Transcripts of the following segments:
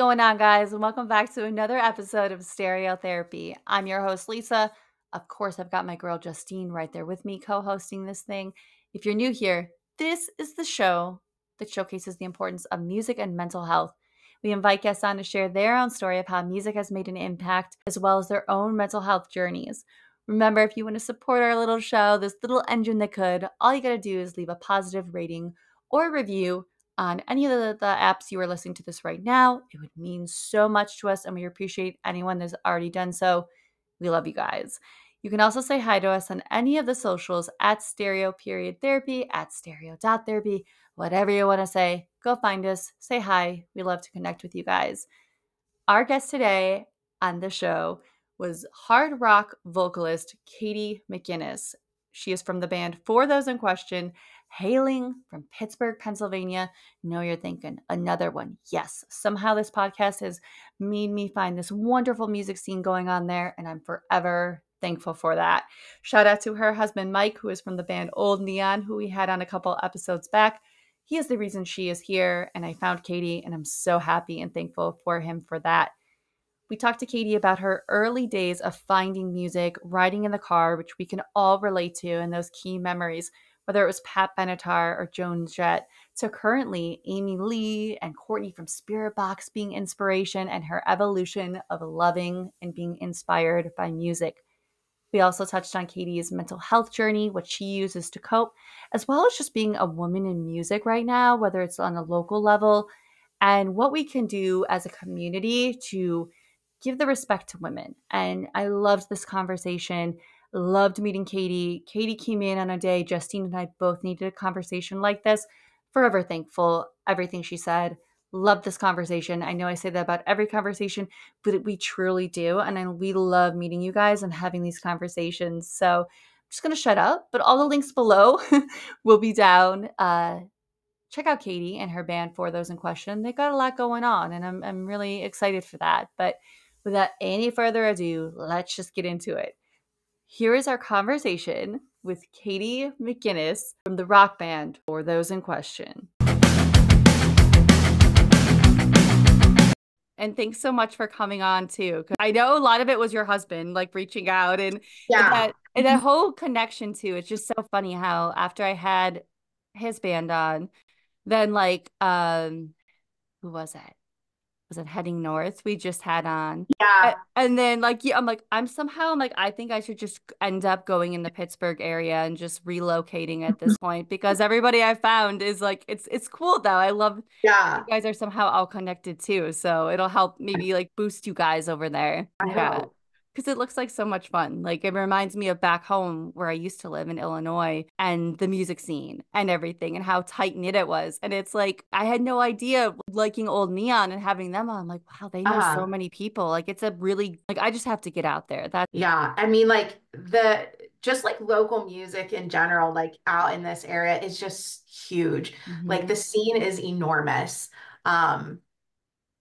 going on, guys? And welcome back to another episode of Stereotherapy. I'm your host, Lisa. Of course, I've got my girl Justine right there with me, co hosting this thing. If you're new here, this is the show that showcases the importance of music and mental health. We invite guests on to share their own story of how music has made an impact, as well as their own mental health journeys. Remember, if you want to support our little show, this little engine that could, all you got to do is leave a positive rating or review on any of the, the, apps you are listening to this right now. It would mean so much to us, and we appreciate anyone that's already done so. We love you guys. You can also say hi to us on any of the socials at stereo period therapy, at stereo therapy, whatever you want to say. Go find us, say hi. We love to connect with you guys. Our guest today on the show was hard rock vocalist Katie McInnes. She is from the band For Those in Question hailing from Pittsburgh, Pennsylvania. Know you're thinking another one. Yes, somehow this podcast has made me find this wonderful music scene going on there, and I'm forever thankful for that. Shout out to her husband, Mike, who is from the band Old Neon, who we had on a couple episodes back. He is the reason she is here, and I found Katie, and I'm so happy and thankful for him for that. We talked to Katie about her early days of finding music, riding in the car, which we can all relate to, and those key memories whether it was Pat Benatar or Joan Jett, to currently Amy Lee and Courtney from Spiritbox being inspiration and her evolution of loving and being inspired by music. We also touched on Katie's mental health journey, what she uses to cope, as well as just being a woman in music right now, whether it's on a local level, and what we can do as a community to give the respect to women. And I loved this conversation. Loved meeting Katie. Katie came in on a day Justine and I both needed a conversation like this. Forever thankful, everything she said. Love this conversation. I know I say that about every conversation, but we truly do. And I, we love meeting you guys and having these conversations. So I'm just going to shut up, but all the links below will be down. Uh, check out Katie and her band for those in question. They got a lot going on, and I'm, I'm really excited for that. But without any further ado, let's just get into it. Here is our conversation with Katie McInnes from the rock band For Those in Question. And thanks so much for coming on too. I know a lot of it was your husband like reaching out and, yeah. and that and that whole connection too. It's just so funny how after I had his band on, then like um who was it? Was it heading north? We just had on. Yeah. And then like yeah i'm like i'm somehow i'm like i think i should just end up going in the pittsburgh area and just relocating at this point because everybody i found is like it's it's cool though. I love yeah. you guys are somehow all connected too. So it'll help maybe like boost you guys over there. I yeah. hope because it looks like so much fun. Like it reminds me of back home where I used to live in Illinois and the music scene and everything and how tight knit it was. And it's like I had no idea liking old neon and having them on. I'm like, wow, they know uh-huh. so many people. Like it's a really like I just have to get out there. That yeah. I mean, like the just like local music in general, like out in this area is just huge. Mm-hmm. Like the scene is enormous. Um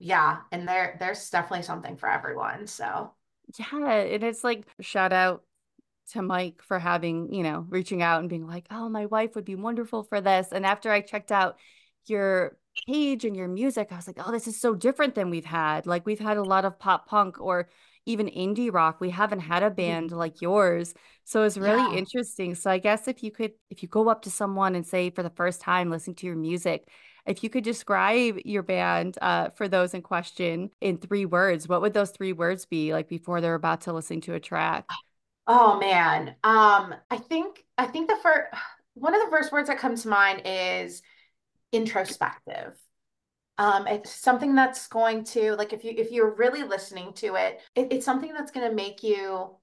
yeah, and there there's definitely something for everyone. So yeah, and it's like shout out to Mike for having, you know, reaching out and being like, "Oh, my wife would be wonderful for this." And after I checked out your page and your music, I was like, "Oh, this is so different than we've had. Like we've had a lot of pop punk or even indie rock. We haven't had a mm-hmm. band like yours." So it's really yeah. interesting. So I guess if you could if you go up to someone and say for the first time listening to your music, if you could describe your band uh, for those in question in three words, what would those three words be like before they're about to listen to a track? Oh man, um, I think I think the first one of the first words that comes to mind is introspective. Um, it's something that's going to like if you if you're really listening to it, it it's something that's going to make you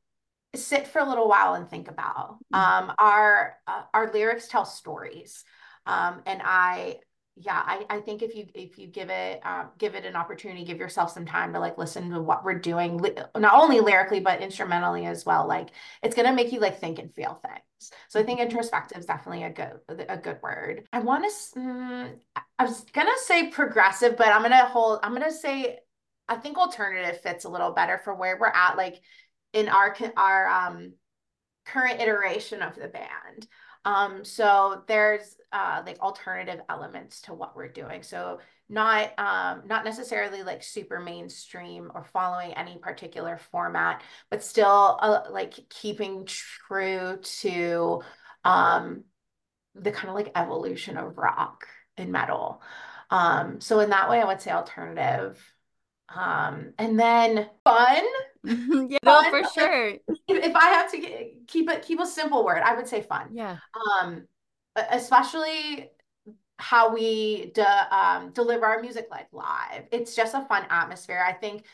sit for a little while and think about. Mm-hmm. Um, our uh, our lyrics tell stories, um, and I yeah I, I think if you if you give it um, give it an opportunity give yourself some time to like listen to what we're doing not only lyrically but instrumentally as well like it's going to make you like think and feel things. So i think mm-hmm. introspective is definitely a good a good word. I want to mm, i was going to say progressive but i'm going to hold i'm going to say i think alternative fits a little better for where we're at like in our our um current iteration of the band um, so there's uh, like alternative elements to what we're doing. So not um not necessarily like super mainstream or following any particular format but still uh, like keeping true to um the kind of like evolution of rock and metal. Um so in that way i would say alternative. Um and then fun yeah no, for sure if, if i have to keep it keep a simple word i would say fun yeah um especially how we de- um, deliver our music like live. It's just a fun atmosphere. I think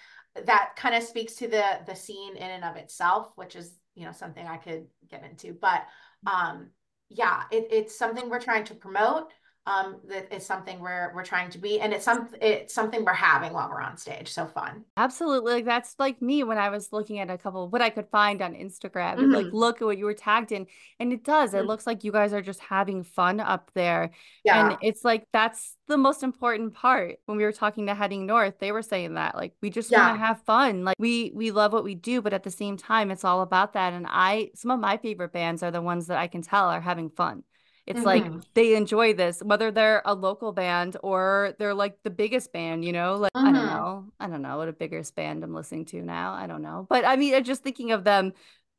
that kind of speaks to the the scene in and of itself, which is you know something I could get into. But um, yeah, it, it's something we're trying to promote um, that is something we're we're trying to be, and it's some it's something we're having while we're on stage. So fun. Absolutely, like that's like me when I was looking at a couple what I could find on Instagram. Mm-hmm. Like, look at what you were tagged in, and it does. Mm-hmm. It looks like you guys are just having fun up there. Yeah, and it's like that's the most important part. When we were talking to Heading North, they were saying that like we just yeah. want to have fun. Like we we love what we do, but at the same time, it's all about that. And I some of my favorite bands are the ones that I can tell are having fun. It's mm-hmm. like they enjoy this, whether they're a local band or they're like the biggest band, you know? Like, mm-hmm. I don't mm-hmm. know. I don't know what a biggest band I'm listening to now. I don't know. But I mean, just thinking of them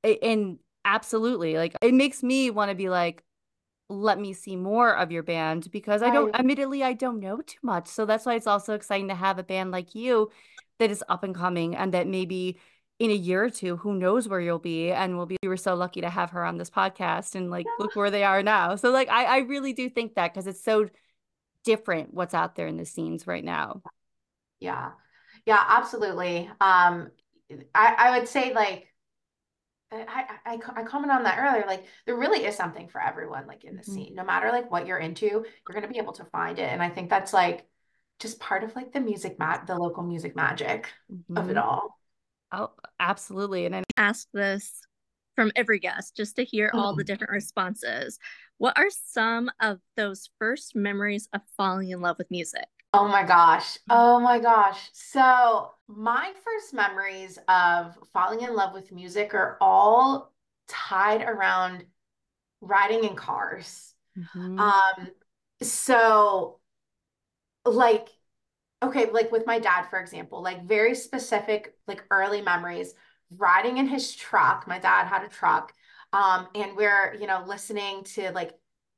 and absolutely like it makes me want to be like, let me see more of your band because I don't, admittedly, I don't know too much. So that's why it's also exciting to have a band like you that is up and coming and that maybe in a year or two, who knows where you'll be? And we'll be, we were so lucky to have her on this podcast and like, look where they are now. So, like, I, I really do think that because it's so different what's out there in the scenes right now. Yeah. Yeah, absolutely. Um, I, I would say, like, I, I, I comment on that earlier. Like, there really is something for everyone, like, in the mm-hmm. scene. No matter like what you're into, you're going to be able to find it. And I think that's like just part of like the music, mat, the local music magic mm-hmm. of it mm-hmm. all. Oh, absolutely. And I ask this from every guest just to hear all the mm-hmm. different responses. What are some of those first memories of falling in love with music? Oh my gosh. Mm-hmm. Oh my gosh. So, my first memories of falling in love with music are all tied around riding in cars. Mm-hmm. Um so like okay, like with my dad, for example, like very specific, like early memories riding in his truck. My dad had a truck. Um, and we're, you know, listening to like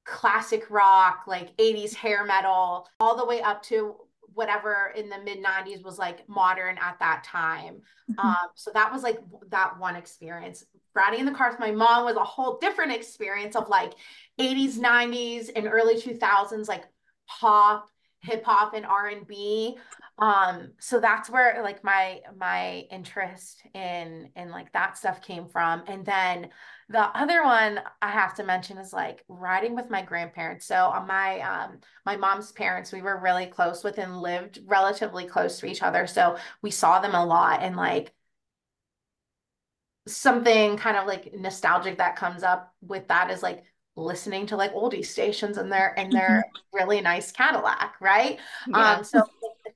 classic rock, like 80s hair metal, all the way up to whatever in the mid 90s was like modern at that time. Mm-hmm. Um, so that was like that one experience. Riding in the car with my mom was a whole different experience of like 80s, 90s, and early 2000s, like pop hip hop and R&B. Um, so that's where like my my interest in in like that stuff came from. And then the other one I have to mention is like riding with my grandparents. So on uh, my um my mom's parents, we were really close with and lived relatively close to each other. So we saw them a lot and like something kind of like nostalgic that comes up with that is like listening to like oldie stations in their in their mm-hmm. really nice Cadillac, right? Yeah. Um, so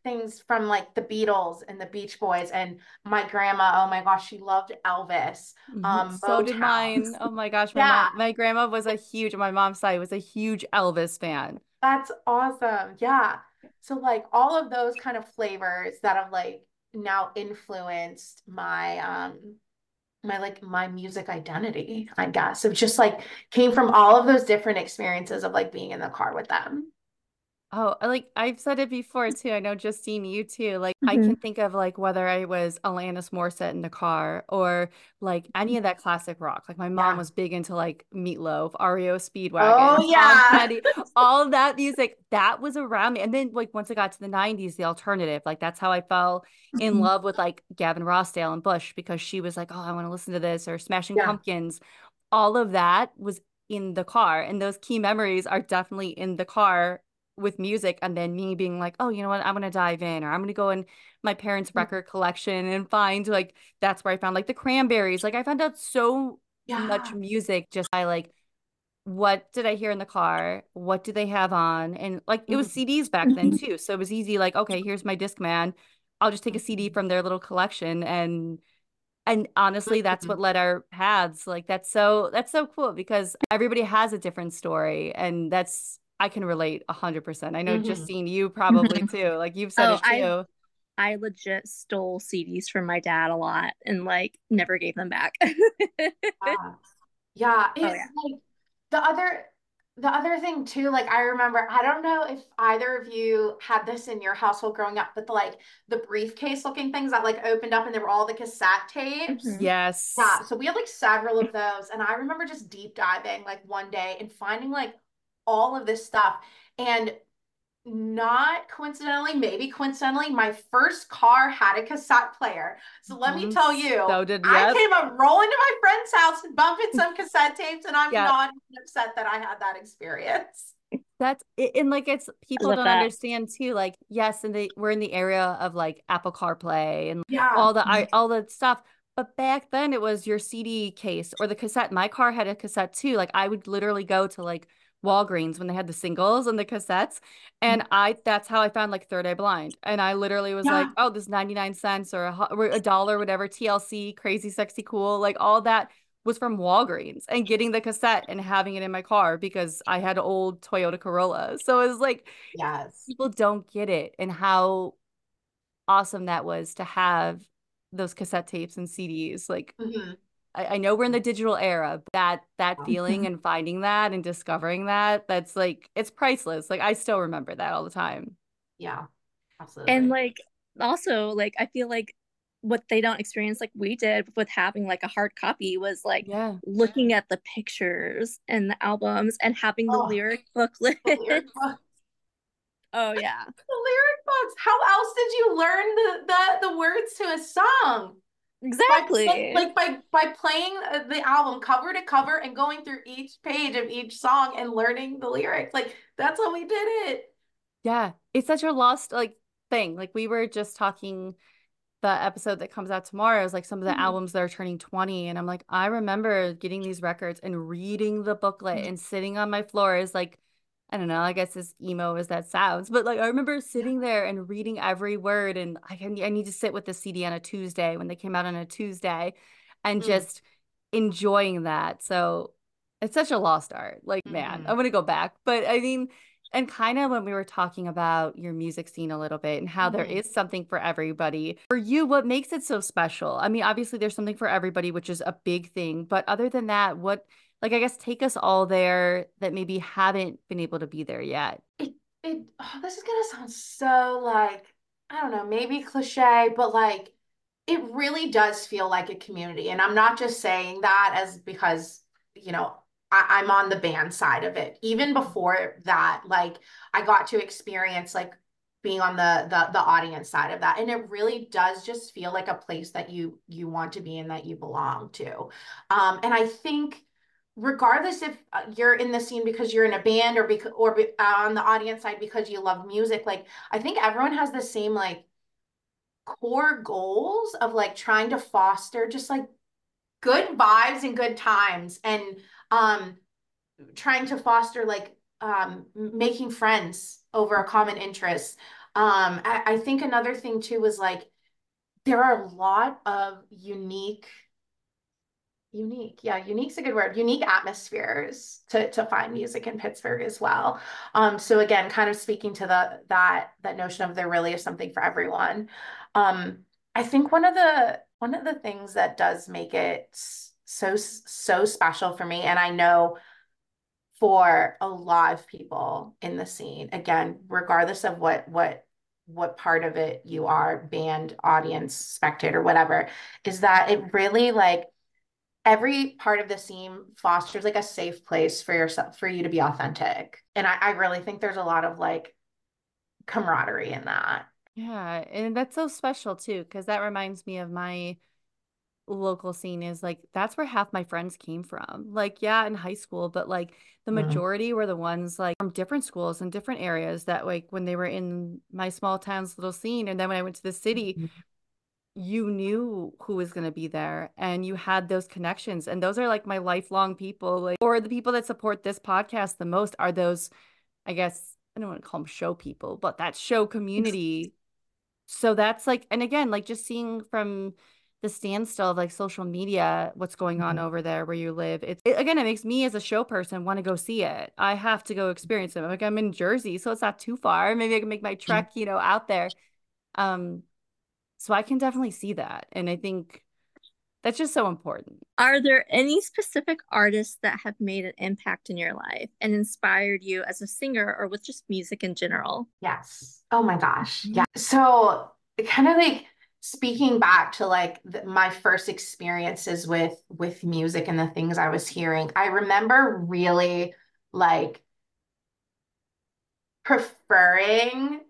things from like the Beatles and the Beach Boys and my grandma, oh my gosh, she loved Elvis. Mm-hmm. Um, so did mine. Oh my gosh, my yeah. mom, my grandma was a huge. My mom's side was a huge Elvis fan. That's awesome. Yeah. So like all of those kind of flavors that have like now influenced my um my like my music identity, I guess. It just like came from all of those different experiences of like being in the car with them. Oh, like I've said it before too. I know Justine, you too. Like I can mm-hmm. think of like whether I was Alanis Morissette in the car or like any of that classic rock. Like my mom Yeah. was big into like Meatloaf, REO Speedwagon, Oh yeah. Petty, all that music that was around me. And then like once I got to the 90s, the alternative, like that's how I fell in Mhm. love with like Gavin Rossdale and Bush because she was like, Oh, I want to listen to this or Smashing Yeah. Pumpkins. All of that was in the car. And those key memories are definitely in the car with music and then me being like, oh, you know what, I'm gonna dive in or I'm gonna go in my parents' mm-hmm. record collection and find like that's where I found like the cranberries. Like I found out so yeah. much music just by like what did I hear in the car? What do they have on? And like it was mm-hmm. CDs back then mm-hmm. too. So it was easy, like, okay, here's my disc man. I'll just take a CD from their little collection and and honestly that's what led our paths like that's so that's so cool because everybody has a different story and that's I can relate a hundred percent. I know Mhm. Justine, you probably too. Like you've said Oh, it I- too. I I legit stole CDs from my dad a lot and like never gave them back. Yeah. Yeah, Oh, yeah. like the other the other thing too, like I remember, I don't know if either of you had this in your household growing up, but the like the briefcase looking things that like opened up and there were all the cassette tapes. Mhm. Yes. Yeah, so we had like several of those, and I remember just deep diving like one day and finding like all of this stuff. And not coincidentally, maybe coincidentally, my first car had a cassette player. So let me Mhm. tell you, So did I came up rolling to my friend's house and bumping some cassette tapes, and I'm Yeah. not even upset that I had that experience. That's it, and like it's people don't that. understand too. Like yes, and they we're in the area of like Apple CarPlay and Yeah. all the I all the stuff. But back then it was your CD case or the cassette. My car had a cassette too. Like I would literally go to like Walgreens when they had the singles and the cassettes. And I that's how I found like Third Eye Blind. And I literally was like, oh, this 99 cents or a, or a dollar, whatever, TLC, crazy, sexy, cool. Like all that was from Walgreens and getting the cassette and having it in my car because I had an old Toyota Corolla. So it was like Yes. people don't get it and how awesome that was to have those cassette tapes and CDs. Like Mhm. I, I know we're in the digital era, but that that feeling and finding that and discovering that, that's like it's priceless. Like I still remember that all the time. Yeah. Absolutely. and like also like I feel like what they don't experience like we did with having like a hard copy was like Yeah. looking at the pictures and the albums and having the Oh, lyric booklet. the lyric book. oh yeah. The lyric books. How else did you learn the the, the words to a song? By, Exactly. like, like by by playing uh, the album cover to cover and going through each page of each song and learning the lyrics. Like that's how we did it. Yeah. It's such a lost like thing. Like we were just talking the episode that comes out tomorrow is like some of the Mhm. albums that are turning 20 and I'm like I remember getting these records and reading the booklet Mhm. and sitting on my floor is like I don't know I guess as emo as that sounds but like I remember sitting there and reading every word and I can I need to sit with the CD on a Tuesday when they came out on a Tuesday and Mm. just enjoying that so it's such a lost art like man Mhm. I'm gonna go back but I mean and kind of when we were talking about your music scene a little bit and how there Mhm. is something for everybody. For you, what makes it so special? I mean, obviously there's something for everybody, which is a big thing. But other than that, what like I guess take us all there that maybe haven't been able to be there yet. It it oh, this is gonna sound so like I don't know, maybe cliche, but like it really does feel like a community. And I'm not just saying that as because, you know, I, I'm on the band side of it. Even before that, like I got to experience like being on the the the audience side of that. And it really does just feel like a place that you you want to be in that you belong to. Um, and I think regardless if uh, you're in the scene because you're in a band or because or be, uh, on the audience side because you love music, like I think everyone has the same like core goals of like trying to foster just like good vibes and good times and um trying to foster like um making friends over a common interest. Um I, I think another thing too was like there are a lot of unique unique. Yeah unique's a good word. Unique atmospheres to to find music in Pittsburgh as well. Um so again kind of speaking to the that that notion of there really is something for everyone. Um I think one of the one of the things that does make it so so special for me and I know for a lot of people in the scene again regardless of what what what part of it you are band audience spectator whatever is that it really like every part of the scene fosters like a safe place for yourself for you to be authentic and I, I really think there's a lot of like camaraderie in that Yeah, and that's so special too, because that reminds me of my local scene is like that's where half my friends came from. Like, yeah, in high school, but like the Mhm. majority were the ones like from different schools and different areas that like when they were in my small town's little scene. And then when I went to the city, you knew who was going to be there and you had those connections. And those are like my lifelong people, like, or the people that support this podcast the most are those, I guess, I don't want to call them show people, but that show community. So that's like, and again, like just seeing from the standstill of like social media, what's going on mm-hmm. over there where you live. It, it, again, it makes me as a show person want to go see it. I have to go experience it. Like I'm in Jersey, so it's not too far. Maybe I can make my trek, you know, out there. Um, so I can definitely see that, and I think that's just so important. Are there any specific artists that have made an impact in your life and inspired you as a singer or with just music in general? Yes. Oh my gosh. Mm-hmm. Yeah. So kind of like speaking back to like the, my first experiences with with music and the things I was hearing, I remember really like preferring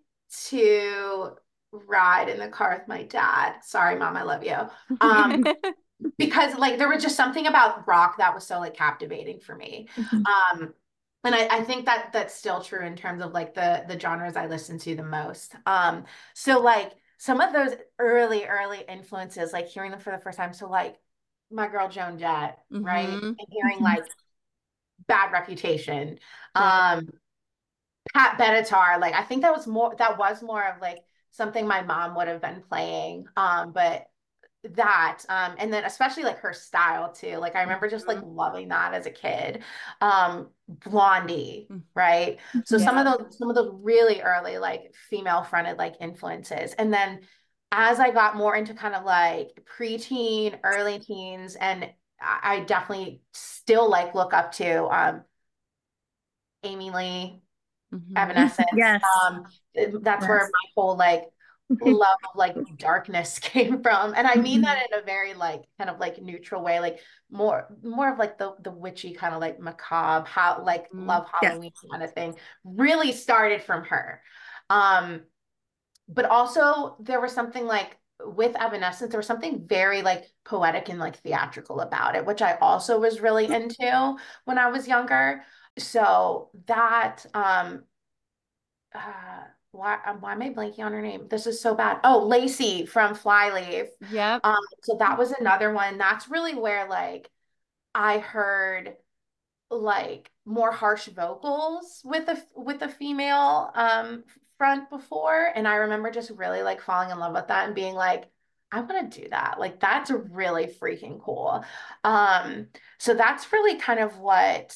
to ride in the car with my dad. Sorry, mom, I love you. Um, because like there was just something about rock that was so like captivating for me. Mm-hmm. Um, and I, I think that that's still true in terms of like the the genres I listen to the most. Um, so like some of those early, early influences, like hearing them for the first time. So like my girl Joan Jett, mm-hmm. right? And hearing mm-hmm. like bad reputation. Um Pat Benatar, like I think that was more that was more of like something my mom would have been playing. Um, but that um and then especially like her style too like i remember just like mm-hmm. loving that as a kid um blondie mm. right so yeah. some of those some of those really early like female fronted like influences and then as i got more into kind of like preteen early teens and i definitely still like look up to um amy lee mm-hmm. evanescence yes um that's yes. where my whole like love of like darkness came from and i mean that mm-hmm. in a very like kind of like neutral way like more more of like the the witchy kind of like macabre how like mm-hmm. love halloween yes. kind of thing really started from her um but also there was something like with evanescence there was something very like poetic and like theatrical about it which i also was really into when i was younger so that um uh why um, why am I blanking on her name? This is so bad. Oh, Lacey from Flyleaf. Yeah. Um, so that was another one. That's really where like I heard like more harsh vocals with a with a female um front before. And I remember just really like falling in love with that and being like, I want to do that. Like that's really freaking cool. Um, so that's really kind of what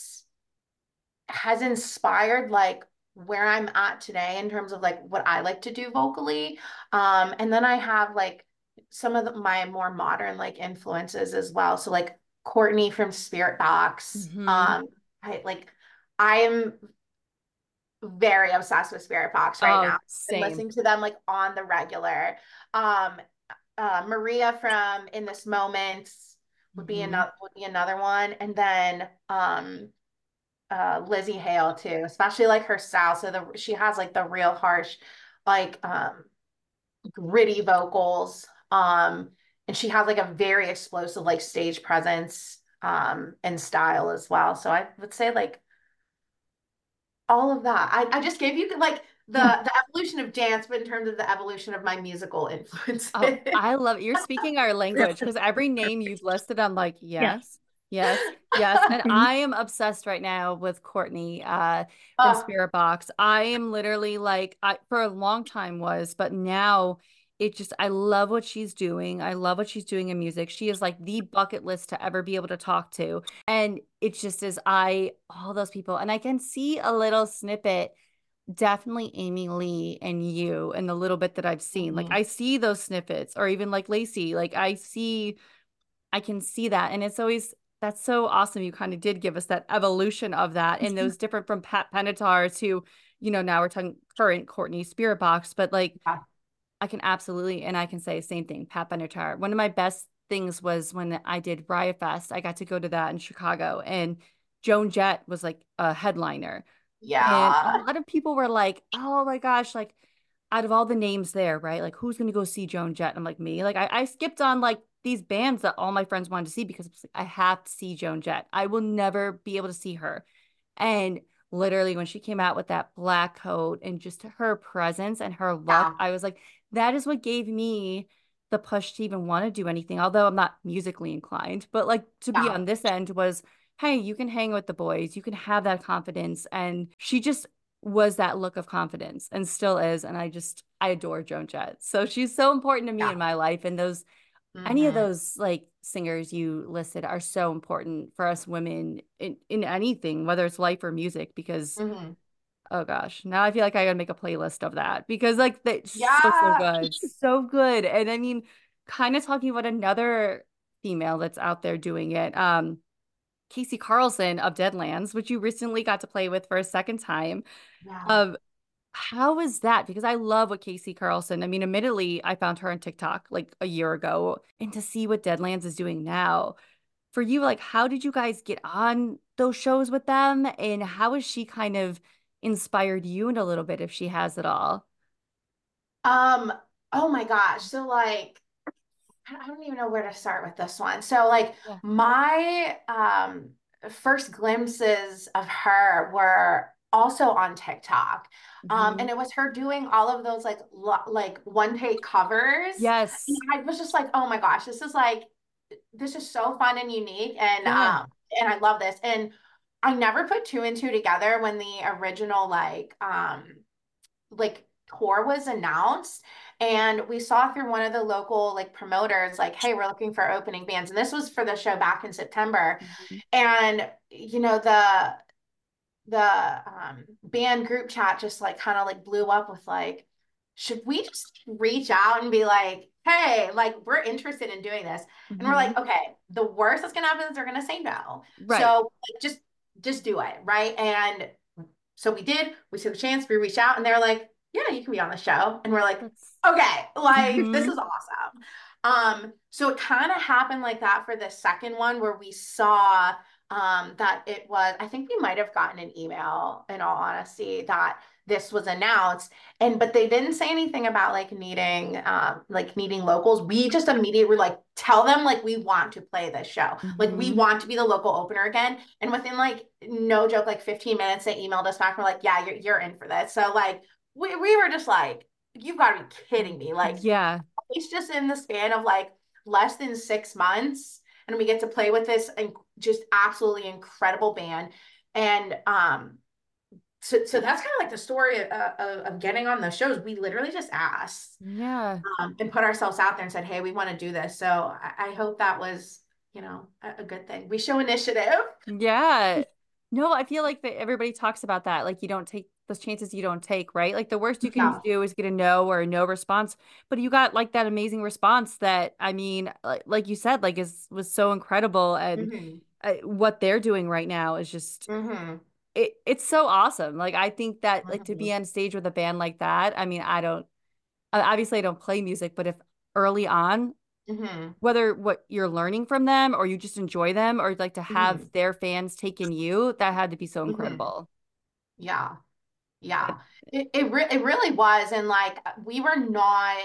has inspired like where I'm at today in terms of like what I like to do vocally. Um, and then I have like some of the, my more modern like influences as well. So like Courtney from Spiritbox. Mm-hmm. Um, I like I am very obsessed with Spiritbox right oh, now. Same. listening to them like on the regular. Um, uh, Maria from In This Moment would be mm-hmm. another would be another one, and then um uh, Lzzy Hale too, especially like her style. So the she has like the real harsh, like um, gritty vocals. Um, and she has like a very explosive like stage presence um and style as well. So I would say like all of that. I, I just gave you like the the evolution of dance, but in terms of the evolution of my musical influence. Oh, I love it. You're speaking our language because every name you've listed, I'm like, yes, Yes, yes. And I am obsessed right now with Courtney uh from oh. Spiritbox. I am literally like I for a long time was, but now it just I love what she's doing. I love what she's doing in music. She is like the bucket list to ever be able to talk to. And it just is I all those people and I can see a little snippet definitely Amy Lee and you and the little bit that I've seen. Mm-hmm. Like I see those snippets or even like Lacey. Like I see I can see that and it's always that's so awesome. You kind of did give us that evolution of that and mm-hmm. those different from Pat Benatar to, you know, now we're talking current Courtney Spiritbox, but like yeah. I can absolutely, and I can say the same thing, Pat Benatar. One of my best things was when I did Riot Fest. I got to go to that in Chicago and Joan Jett was like a headliner. Yeah. And a lot of people were like, oh my gosh, like out of all the names there, right? Like who's gonna go see Joan Jett? I'm like me. Like I, I skipped on like these bands that all my friends wanted to see because I have to see Joan Jett. I will never be able to see her. And literally when she came out with that black coat and just her presence and her look, yeah. I was like, that is what gave me the push to even want to do anything. Although I'm not musically inclined, but like to yeah. be on this end was, hey, you can hang with the boys, you can have that confidence. And she just was that look of confidence and still is. And I just I adore Joan Jett. So she's so important to me yeah. in my life. And those mm-hmm. any of mm-hmm. those like singers you listed are so important for us women in, in anything, whether it's life or music, because mm-hmm. oh gosh, now I feel like I gotta make a playlist of that because like that's yeah. so, so good. so good. And I mean, kind of talking about another female that's out there doing it. Um Kasey Karlsen of Deadlands, which you recently got to play with for a second time. Yeah. Um, how is that? Because I love what Kasey Karlsen. I mean, admittedly, I found her on TikTok like a year ago, and to see what Deadlands is doing now. For you, like, how did you guys get on those shows with them, and how has she kind of inspired you in a little bit, if she has at all? Um. Oh my gosh. So like, I don't even know where to start with this one. So like, yeah. my um first glimpses of her were also on TikTok. Um, mm-hmm. and it was her doing all of those like lo- like one take covers. Yes. And I was just like, oh my gosh, this is like this is so fun and unique. And yeah. um, and I love this. And I never put two and two together when the original like um like tour was announced and we saw through one of the local like promoters like hey we're looking for opening bands and this was for the show back in september mm-hmm. and you know the the um, band group chat just like kind of like blew up with like, should we just reach out and be like, hey, like we're interested in doing this? Mm-hmm. And we're like, mm-hmm. okay, the worst that's gonna happen is they're gonna say no. Right. So like, just just do it, right? And so we did. We took a chance. We reached out, and they're like, yeah, you can be on the show. And we're like, okay, like mm-hmm. this is awesome. Um, so it kind of happened like that for the second one where we saw um, that it was, I think we might have gotten an email in all honesty that this was announced. And but they didn't say anything about like needing um like needing locals. We just immediately were like tell them like we want to play this show. Mm-hmm. like we mm-hmm. want to be the local opener again. And within like no joke like 15 minutes they emailed us back we're like yeah you're, you're in for this. So like we, we were just like you've got to be kidding me. Like yeah. it's just in the span of like less than six months and we get to play with this and just absolutely incredible band. And um so so that's kind of like the story of, of, of, getting on those shows. We literally just asked yeah. um, and put ourselves out there and said hey we want to do this. So I, I hope that was you know a, a, good thing. We show initiative. Yeah. No i feel like that everybody talks about that. Like you don't take those chances you don't take, right? Like the worst you can yeah. do is get a no or a no response, but you got like that amazing response that I mean, like, like you said, like is was so incredible, and mm-hmm. uh, what they're doing right now is just. Mm-hmm. It, it's so awesome. Like I think that like to be mm-hmm. on stage with a band like that. I mean, I don't obviously I don't play music, but if early on Mm-hmm. whether what you're learning from them or you just enjoy them or like to have mm-hmm. their fans taking you that had to be so mm-hmm. incredible mm-hmm. yeah yeah. It it, re- it really was and like we were not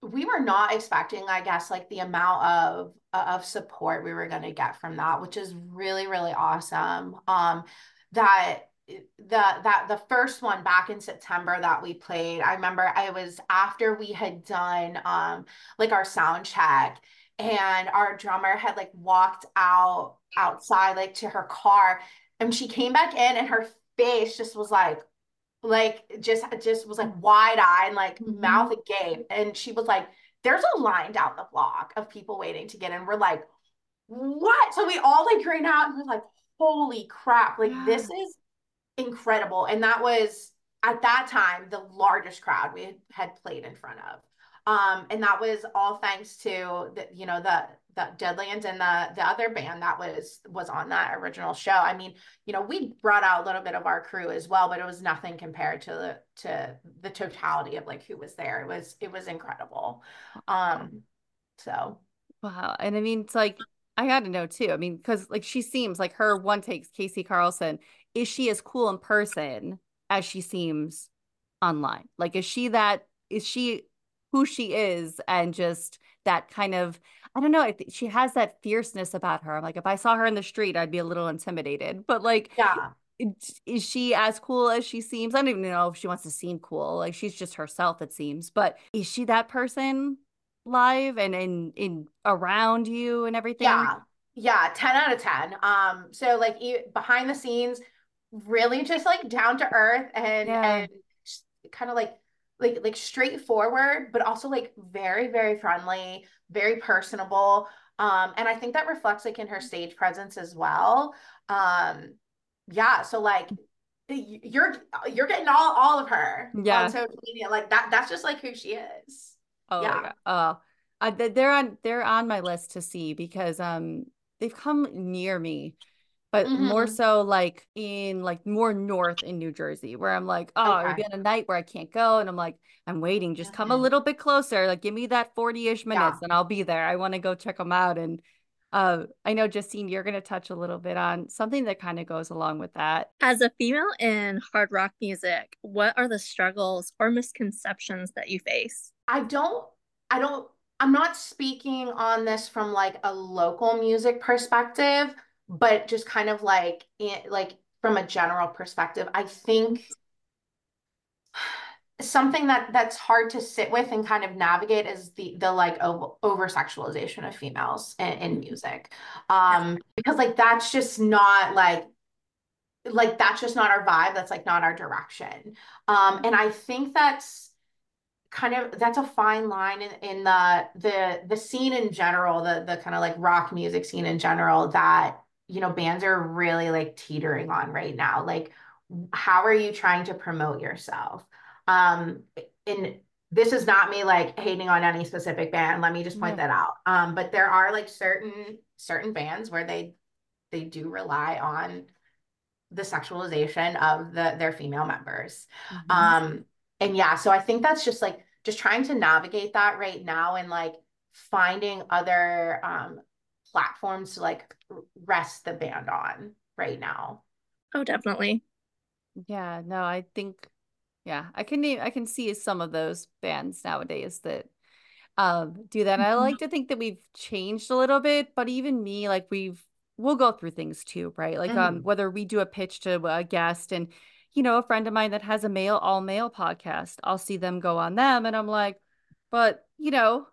we were not expecting i guess like the amount of of support we were going to get from that which is really really awesome. Um that the that the first one back in September that we played I remember I was after we had done um like our sound check and our drummer had like walked out outside like to her car and she came back in and her face just was like like just just was like wide eyed and like mm-hmm. mouth agape. And she was like there's a line down the block of people waiting to get in. We're like what? So we all like ran out and we're like holy crap. Like yeah. this is incredible. And that was at that time the largest crowd we had played in front of. Um and that was all thanks to the you know the the Deadlands and the the other band that was was on that original show. I mean, you know, we brought out a little bit of our crew as well, but it was nothing compared to the to the totality of like who was there. It was it was incredible. Um so wow. And I mean, it's like I got to know too. I mean, because like she seems like her one takes Kasey Karlsen. Is she as cool in person as she seems online? Like, is she that? Is she who she is and just that kind of I don't know. I think she has that fierceness about her. I'm like, if I saw her in the street, I'd be a little intimidated. But like, yeah, is she as cool as she seems? I don't even know if she wants to seem cool. Like she's just herself, it seems. But is she that person live and in in around you and everything? Yeah, yeah, ten out of ten. Um, so like behind the scenes, really just like down to earth and yeah. and kind of like like like straightforward, but also like very, very friendly, very personable. Um, and I think that reflects like in her stage presence as well. Um, yeah, so like you're you're getting all all of her yeah. on social media. Like that that's just like who she is. Oh yeah. Oh, uh, they're on they're on my list to see because um they've come near me but mm-hmm. more so like in like more north in New Jersey, where I'm like, oh, okay. it'll be a night where I can't go, and I'm like, I'm waiting, just mm-hmm. come a mm-hmm. little bit closer, like give me that 40 ish minutes, yeah. and I'll be there. I want to go check them out, and uh, I know Justine, you're going to touch a little bit on something that kind of goes along with that. As a female in hard rock music, what are the struggles or misconceptions that you face? I don't, I don't. I'm not speaking on this from like a local music perspective but just kind of like like from a general perspective i think something that that's hard to sit with and kind of navigate is the the like over sexualization of females in, in music. Um because like that's just not like like that's just not our vibe. That's like not our direction. Um and i think that's kind of that's a fine line in, in the the the scene in general the the kind of like rock music scene in general that you know, bands are really like teetering on right now. Like, how are you trying to promote yourself? Um, and this is not me like hating on any specific band. Let me just point that out. Um, but there are like certain certain bands where they they do rely on the sexualization of the their female members. Mm-hmm. Um, and yeah, so I think that's just like just trying to navigate that right now and like finding other um platforms to like rest the band on right now. Oh, definitely. Yeah, no, I think yeah, I can name I can see some of those bands nowadays that um do that. I like to think that we've changed a little bit, but even me, like we've we'll go through things too, right? Like um, mm-hmm. um whether we do a pitch to a guest and you know, a friend of mine that has a male all male podcast, I'll see them go on them and I'm like, but you know,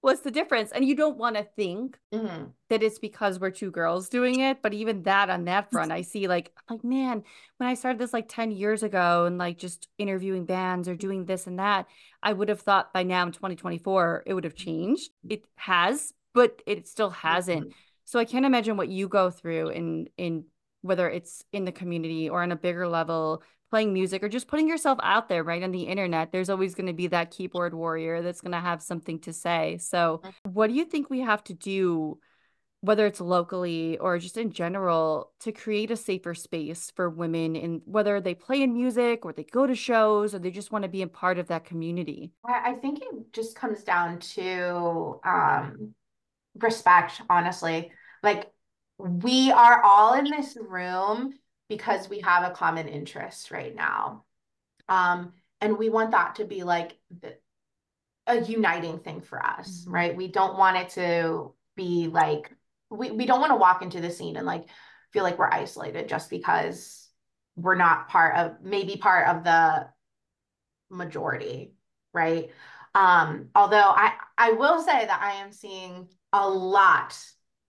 what's the difference? And you don't want to think mm-hmm. that it's because we're two girls doing it. But even that on that front, I see like, like, man, when I started this like 10 years ago and like just interviewing bands or doing this and that, I would have thought by now in 2024, it would have changed. It has, but it still hasn't. Mm-hmm. So I can't imagine what you go through in, in, whether it's in the community or on a bigger level playing music or just putting yourself out there right on the internet there's always going to be that keyboard warrior that's going to have something to say. So what do you think we have to do whether it's locally or just in general to create a safer space for women in whether they play in music or they go to shows or they just want to be a part of that community? I think it just comes down to um, respect honestly. Like we are all in this room because we have a common interest right now. Um, and we want that to be like the, a uniting thing for us, mm-hmm. right? We don't want it to be like, we, we don't want to walk into the scene and like feel like we're isolated just because we're not part of, maybe part of the majority, right? Um, although I, I will say that I am seeing a lot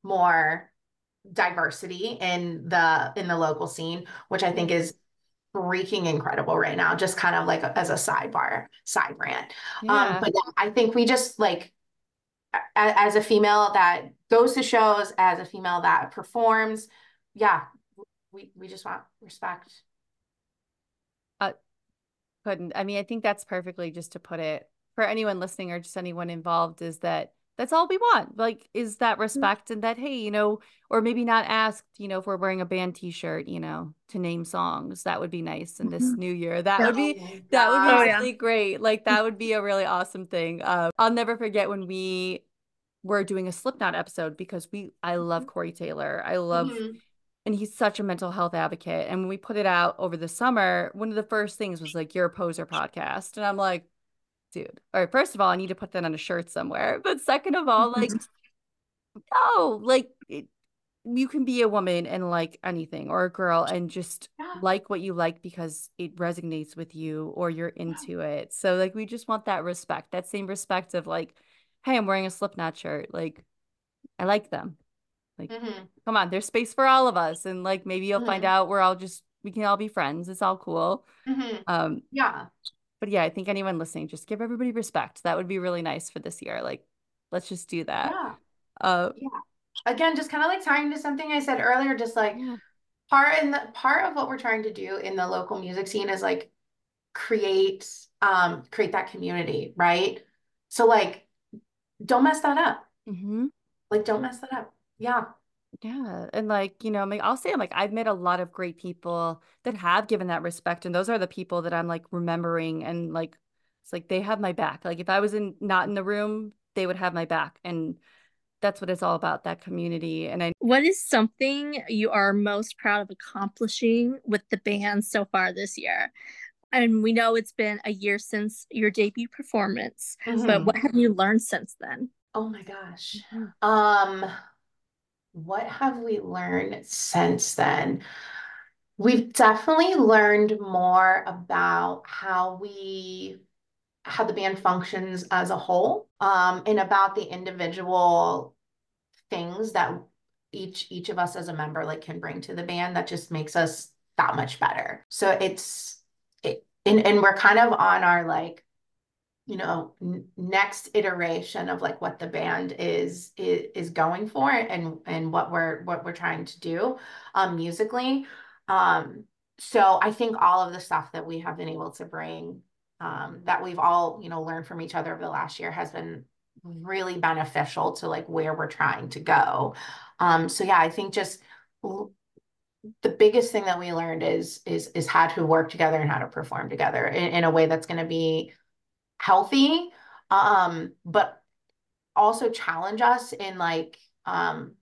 more diversity in the in the local scene, which I think is freaking incredible right now. Just kind of like a, as a sidebar, side rant. Um, yeah. Um, but yeah, I think we just like as a female that goes to shows, as a female that performs, yeah, we we just want respect. Uh, couldn't. I mean, I think that's perfectly just to put it for anyone listening or just anyone involved is that that's all we want like is that mm. respect and that hey you know or maybe not asked you know if we're wearing a band t-shirt you know to name songs that would be nice in this mm-hmm. new year that would be that would be oh, really yeah. great like that would be a really awesome thing uh, i'll never forget when we were doing a slipknot episode because we i love mm-hmm. corey taylor i love mm-hmm. and he's such a mental health advocate and when we put it out over the summer one of the first things was like your poser podcast and i'm like dude. All right, first of all, I need to put that on a shirt somewhere. But second of all, like, no, like, it, you can be a woman and like anything or a girl and just yeah. like what you like because it resonates with you or you're into yeah. it. So, like, we just want that respect, that same respect of like, hey, I'm wearing a Slipknot shirt. Like, I like them. Like, mm-hmm. come on, there's space for all of us. And like, maybe you'll mm-hmm. find out we're all just, we can all be friends. It's all cool. Mm-hmm. Um, yeah but yeah, I think anyone listening, just give everybody respect. That would be really nice for this year. Like, let's just do that. Yeah. Uh, Yeah. Again, just kind of like tying to something I said earlier, just like yeah. part in the part of what we're trying to do in the local music scene is like create um create that community, right? So like don't mess that up. Mhm. Like don't mess that up. Yeah. Yeah, and like, you know, I mean, I'll say, I'm like, I've met a lot of great people that have given that respect, and those are the people that I'm like remembering, and like, it's like they have my back. Like, if I was in not in the room, they would have my back, and that's what it's all about, that community. And I, What is something you are most proud of accomplishing with the band so far this year? And we know it's been a year since your debut performance, but Mhm. what have you learned since then? Oh my gosh. Mhm. Um, what have we learned since then? We've definitely learned more about how we how the band functions as a whole, um, and about the individual things that each each of us as a member like can bring to the band that just makes us that much better. So it's it and, and we're kind of on our like you know next iteration of like what the band is is, is going for and and what we're what we're trying to do um musically. Um so i think all of the stuff that we have been able to bring um that we've all you know learned from each other over the last year has been really beneficial to like where we're trying to go. Um so yeah i think just the biggest thing that we learned is is is how to work together and how to perform together in, in a way that's going to be healthy um but also challenge us in like um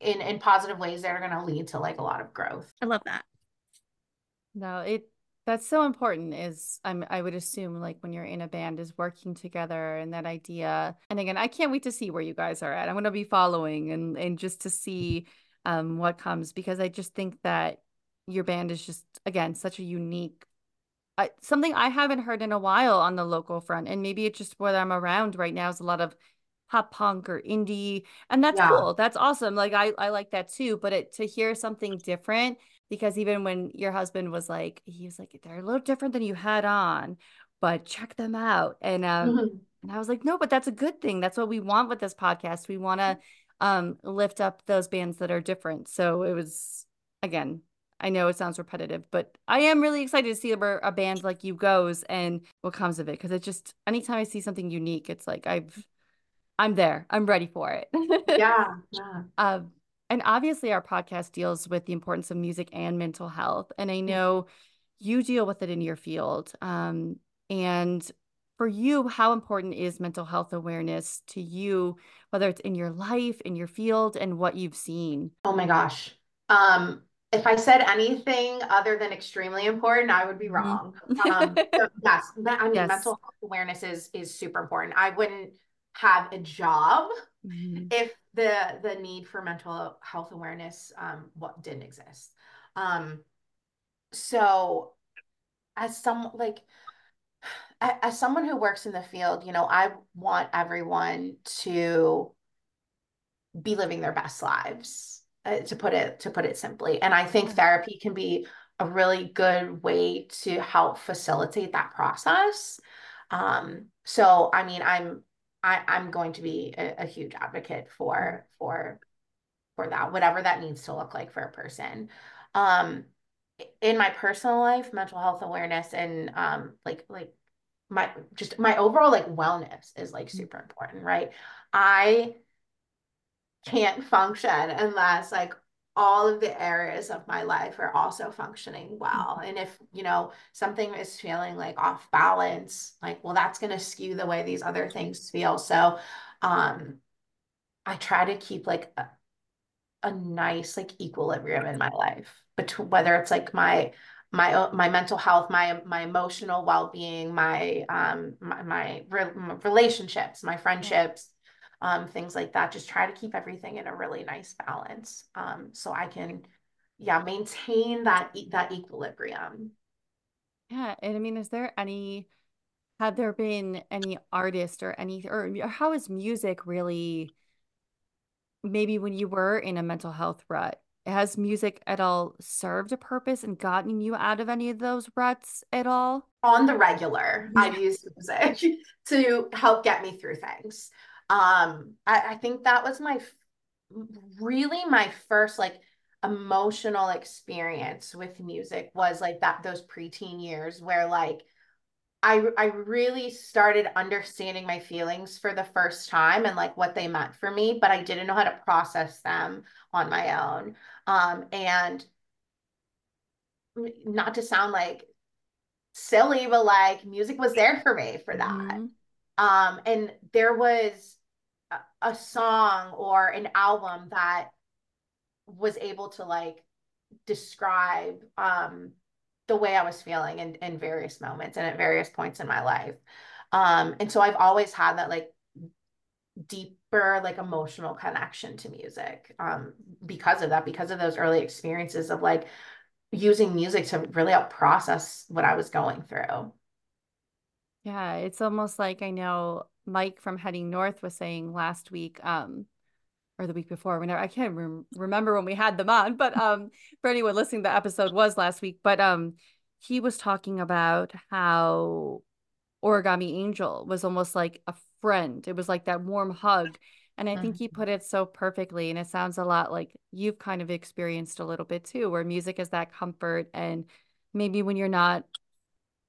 in in positive ways that are going to lead to like a lot of growth I love that. no, it, that's so important is I'm, I would assume like when you're in a band is working together and that idea. And again, I can't wait to see where you guys are at. I'm going to be following and, and just to see um, what comes because I just think that your band is just, again, such a unique I, something I haven't heard in a while on the local front, and maybe it's just where I'm around right now is a lot of pop punk or indie, and that's Yeah. cool. That's awesome. Like I I like that too. But it to hear something different because even when your husband was like, he was like, they're a little different than you had on, but check them out. And um, Mhm. and I was like, no, but that's a good thing. That's what we want with this podcast. We want to um lift up those bands that are different. So it was again, I know it sounds repetitive, but I am really excited to see where a band like you goes and what comes of it. Cause it's just anytime I see something unique, it's like I've I'm there. I'm ready for it. yeah yeah Um, and obviously, our podcast deals with the importance of music and mental health. And I know you deal with it in your field. Um, and for you, how important is mental health awareness to you, whether it's in your life, in your field, and what you've seen? oh my gosh um if i said anything other than extremely important i would be Mhm. wrong um so yes i mean Yes. mental health awareness is is super important i wouldn't have a job Mhm. if the the need for mental health awareness um what didn't exist um so as some like as someone who works in the field you know i want everyone to be living their best lives uh, to put it to put it simply. And i think Yeah. therapy can be a really good way to help facilitate that process. Um so i mean i'm I, i'm going to be a, a huge advocate for for for that whatever that needs to look like for a person. Um in my personal life mental health awareness and um like like my just my overall like wellness is like super important right? I can't function unless like all of the areas of my life are also functioning well. And if, you know, something is feeling like off balance, like, well, that's going to skew the way these other things feel. So, um, I try to keep like a, a nice like equilibrium in my life between whether it's like my my my mental health, my my emotional well-being, my um my, my re- relationships, my friendships, um things like that. Just try to keep everything in a really nice balance, um so I can yeah maintain that that equilibrium. Yeah. And I mean, is there any, have there been any artist or any, or or how is music really, maybe when you were in a mental health rut has music at all served a purpose and gotten you out of any of those ruts at all? On the regular, yeah. I've used music to help get me through things. Um, I, I think that was my really my first like emotional experience with music was like that those preteen years where like I I really started understanding my feelings for the first time and like what they meant for me, but I didn't know how to process them on my own. Um, and not to sound like silly, but like music was there for me for that. Mm-hmm. Um, and there was a, song or an album that was able to like describe um the way I was feeling in, in various moments and at various points in my life. Um, and so I've always had that like deeper, like emotional connection to music um, because of that, because of those early experiences of like using music to really help process what I was going through. Yeah, it's almost like I know Mike from Heading North was saying last week, um, or the week before whenever I can't rem- remember when we had them on but um for anyone listening the episode was last week but um he was talking about how origami angel was almost like a friend. It was like that warm hug. And I think he mm-hmm. put it so perfectly and it sounds a lot like you've kind of experienced a little bit too where music is that comfort. And maybe when you're not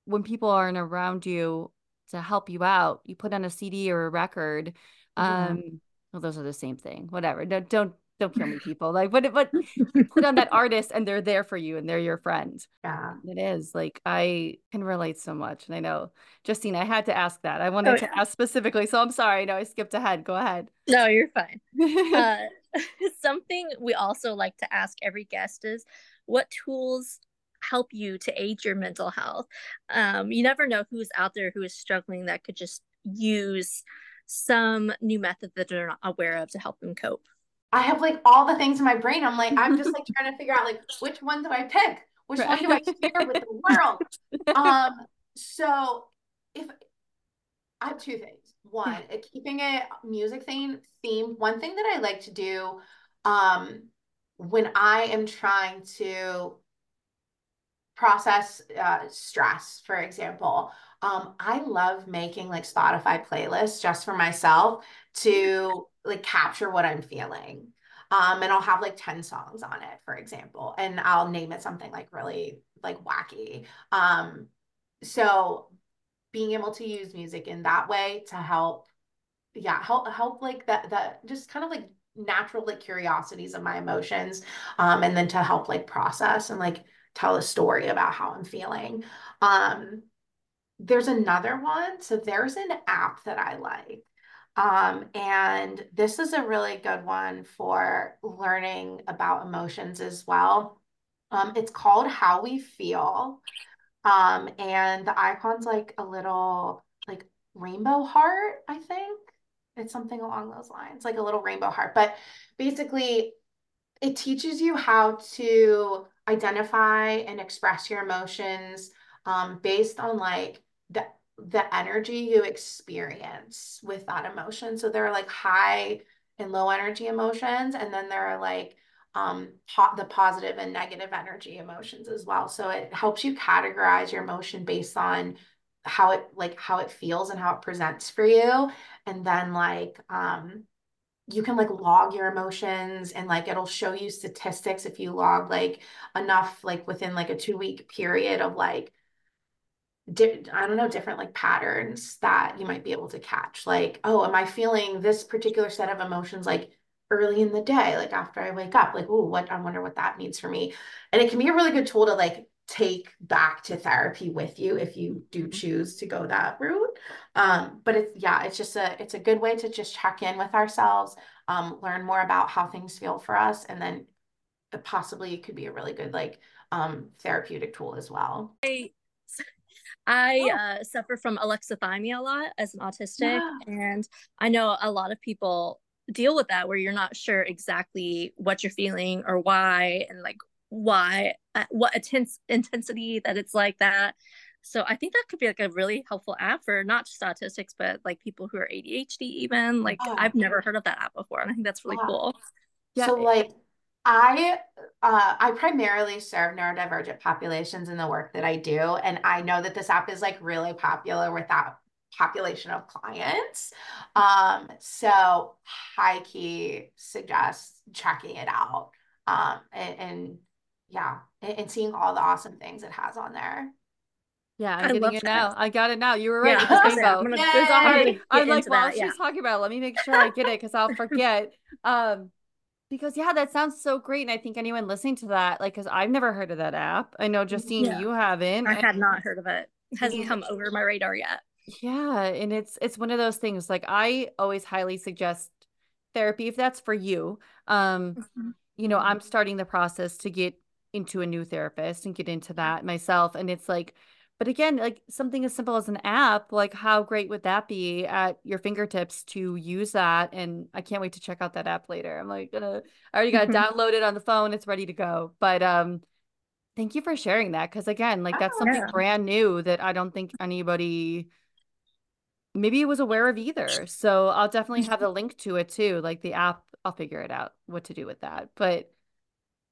when people aren't around you to help you out you put on a CD or a record um well, those are the same thing. Whatever. Don't don't don't kill me, people. Like, but but put on that artist, and they're there for you, and they're your friend. Yeah, it is. Like I can relate so much, and I know, Justine, I had to ask that. I wanted oh, yeah. to ask specifically, so I'm sorry. No, I skipped ahead. Go ahead. No, you're fine. uh, something we also like to ask every guest is, what tools help you to aid your mental health? Um, you never know who's out there who is struggling that could just use some new method that they're not aware of to help them cope? I have like all the things in my brain. I'm like, I'm just like trying to figure out like which one do I pick? Which one do I share with the world? Um, so if I have two things. One, keeping it music theme theme. One thing that I like to do um when I am trying to process uh, stress, for example, um, I love making like Spotify playlists just for myself to like capture what I'm feeling. Um, and I'll have like 10 songs on it, for example, and I'll name it something like really like wacky. Um, so being able to use music in that way to help, yeah, help help like that that just kind of like natural like curiosities of my emotions. Um, and then to help like process and like tell a story about how I'm feeling. Um, there's another one. So there's an app that I like. Um, and this is a really good one for learning about emotions as well. Um, it's called How We Feel. Um, and the icon's like a little like rainbow heart, I think. It's something along those lines, like a little rainbow heart. But basically, it teaches you how to identify and express your emotions um, based on like the the energy you experience with that emotion. So there are like high and low energy emotions, and then there are like um po- the positive and negative energy emotions as well. So it helps you categorize your emotion based on how it like how it feels and how it presents for you, and then like um you can like log your emotions and like it'll show you statistics if you log like enough like within like a two week period of like di- I don't know, different like patterns that you might be able to catch. Like, oh, am I feeling this particular set of emotions like early in the day, like after I wake up? Like, oh, what I wonder what that means for me. And it can be a really good tool to like take back to therapy with you if you do mm-hmm. choose to go that route. Um, but it's yeah, it's just a it's a good way to just check in with ourselves, um, learn more about how things feel for us, and then possibly it could be a really good like um therapeutic tool as well. I I oh. uh, suffer from alexithymia a lot as an autistic, yeah. and I know a lot of people deal with that where you're not sure exactly what you're feeling or why, and like why, what intense intensity that it's like that. So I think that could be like a really helpful app for not just autistics, but like people who are ADHD even. Like oh. I've never heard of that app before, and I think that's really cool. Yeah. So like I uh, I primarily serve neurodivergent populations in the work that I do, and I know that this app is like really popular with that population of clients. Um, so high key suggests checking it out. Um, and, and yeah, and, and, seeing all the awesome things it has on there. Yeah, I'm I getting it now. I got it now. You were right. Yeah, I'm, gonna, hard. I'm like, well, that, she's yeah. talking about. It. Let me make sure I get it because I'll forget. um, because yeah, that sounds so great, and I think anyone listening to that, like, because I've never heard of that app. I know Justine, yeah. you haven't. I had not heard of it. it hasn't come over my radar yet. Yeah, and it's it's one of those things. Like, I always highly suggest therapy if that's for you. Um, mm-hmm. you know, I'm starting the process to get into a new therapist and get into that myself, and it's like but again, like something as simple as an app, like how great would that be at your fingertips to use that? And I can't wait to check out that app later. I'm like gonna I already got downloaded on the phone, it's ready to go. But um thank you for sharing that because again, like that's oh, something yeah. brand new that I don't think anybody maybe was aware of either. So I'll definitely have the link to it too. Like the app, I'll figure it out what to do with that. But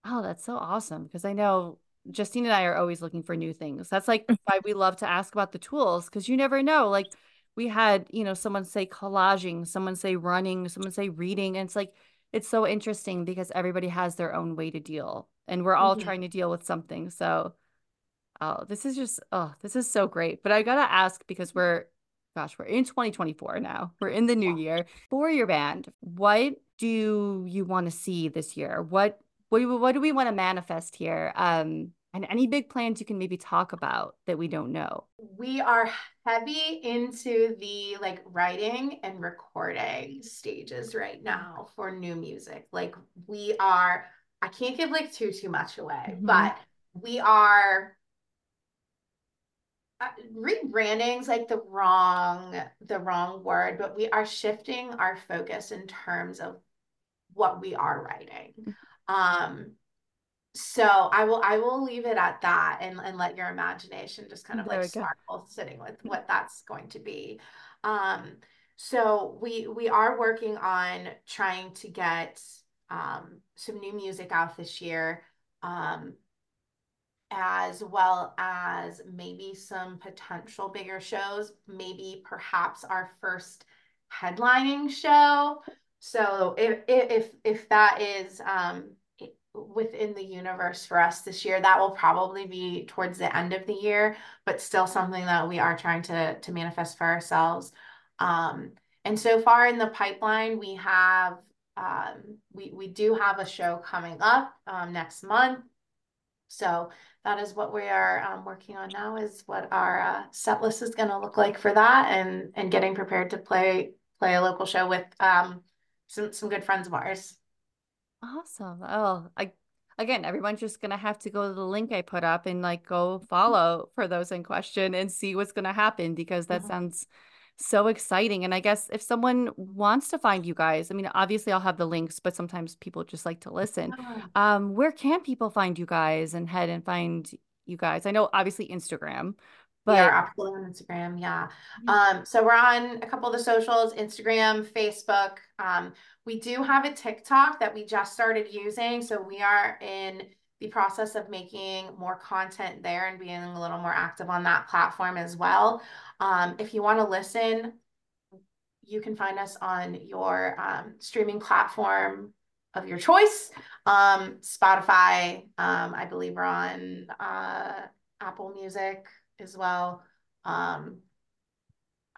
oh, that's so awesome because I know Justine and I are always looking for new things. That's like why we love to ask about the tools because you never know. Like we had, you know, someone say collaging, someone say running, someone say reading. And it's like, it's so interesting because everybody has their own way to deal and we're all mm-hmm. trying to deal with something. So, oh, this is just, oh, this is so great. But I got to ask because we're, gosh, we're in 2024 now. We're in the new year. For your band, what do you want to see this year? What what do we, what do we want to manifest here? Um, and any big plans you can maybe talk about that we don't know we are heavy into the like writing and recording stages right now for new music like we are i can't give like too too much away mm-hmm. but we are uh, rebranding's like the wrong the wrong word but we are shifting our focus in terms of what we are writing mm-hmm. Um so I will I will leave it at that and, and let your imagination just kind of there like sparkle sitting with what that's going to be. Um, so we we are working on trying to get um, some new music out this year, um, as well as maybe some potential bigger shows, maybe perhaps our first headlining show. So if if if that is um, within the universe for us this year. That will probably be towards the end of the year, but still something that we are trying to to manifest for ourselves. Um, and so far in the pipeline, we have um, we we do have a show coming up um, next month. So that is what we are um, working on now. Is what our uh, set list is going to look like for that, and and getting prepared to play play a local show with um, some some good friends of ours. Awesome. Oh, I again, everyone's just gonna have to go to the link I put up and like go follow for those in question and see what's gonna happen because that mm-hmm. sounds so exciting. And I guess if someone wants to find you guys, I mean, obviously I'll have the links, but sometimes people just like to listen. Um, where can people find you guys and head and find you guys? I know obviously Instagram, but we are absolutely on Instagram. Yeah. Um, so we're on a couple of the socials, Instagram, Facebook. Um, we do have a TikTok that we just started using. So we are in the process of making more content there and being a little more active on that platform as well. Um, if you want to listen, you can find us on your um, streaming platform of your choice. Um, Spotify, um, I believe we're on uh, Apple Music as well. Um,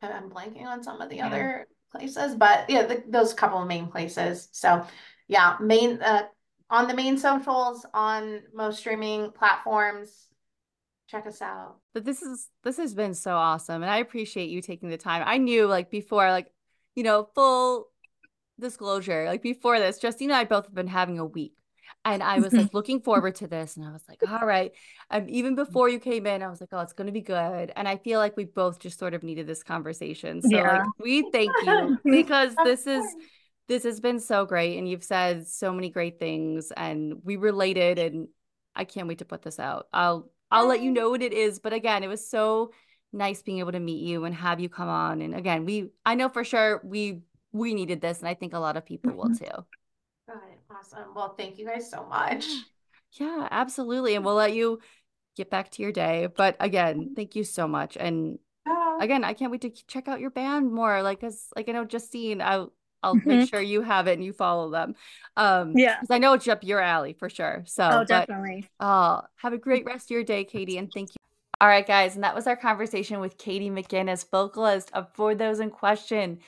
I'm blanking on some of the yeah. other places, but yeah, the, those couple of main places. So yeah, main uh, on the main socials on most streaming platforms. Check us out. But this is this has been so awesome, and I appreciate you taking the time. I knew like before, like you know, full disclosure, like before this, Justine and I both have been having a week and I was like looking forward to this. And I was like, all right. Um, even before you came in, I was like, oh, it's going to be good. And I feel like we both just sort of needed this conversation. So yeah. like, we thank you because this is, this has been so great. And you've said so many great things and we related and I can't wait to put this out. I'll, I'll let you know what it is. But again, it was so nice being able to meet you and have you come on. And again, we, I know for sure we, we needed this and I think a lot of people will mm-hmm. too. Awesome. Well, thank you guys so much. Yeah, absolutely. And we'll let you get back to your day. But again, thank you so much. And again, I can't wait to check out your band more. Like, cause like I know Justine, I I'll Mhm. make sure you have it and you follow them. Um, Yeah. because I know it's up your alley for sure. So, Oh, but definitely. Oh, have a great rest of your day, Katie, and thank you. All right, guys, and that was our conversation with Katie McInnes, vocalist of For Those in Question.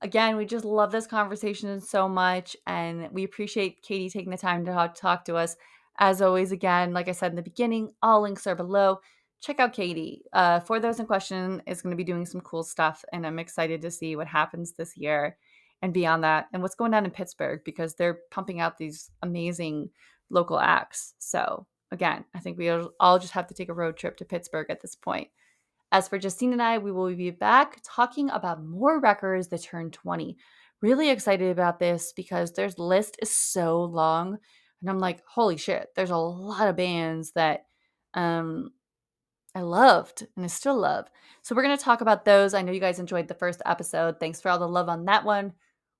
Again, we just love this conversation so much, and we appreciate Katie taking the time to talk, to us. As always, again, like I said in the beginning, all links are below. Check out Katie. Uh, For Those in Question is going to be doing some cool stuff, and I'm excited to see what happens this year and beyond that, and what's going on in Pittsburgh because they're pumping out these amazing local acts. So, again, I think we all just have to take a road trip to Pittsburgh at this point. As for Justine and I, we will be back talking about more records that turn 20. Really excited about this because their list is so long. And I'm like, holy shit, there's a lot of bands that um I loved and I still love. So we're going to talk about those. I know you guys enjoyed the first episode. Thanks for all the love on that one.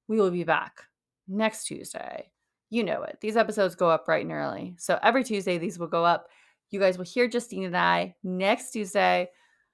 We will be back next Tuesday. You know it. These episodes go up bright and early. So every Tuesday, these will go up. You guys will hear Justine and I next Tuesday.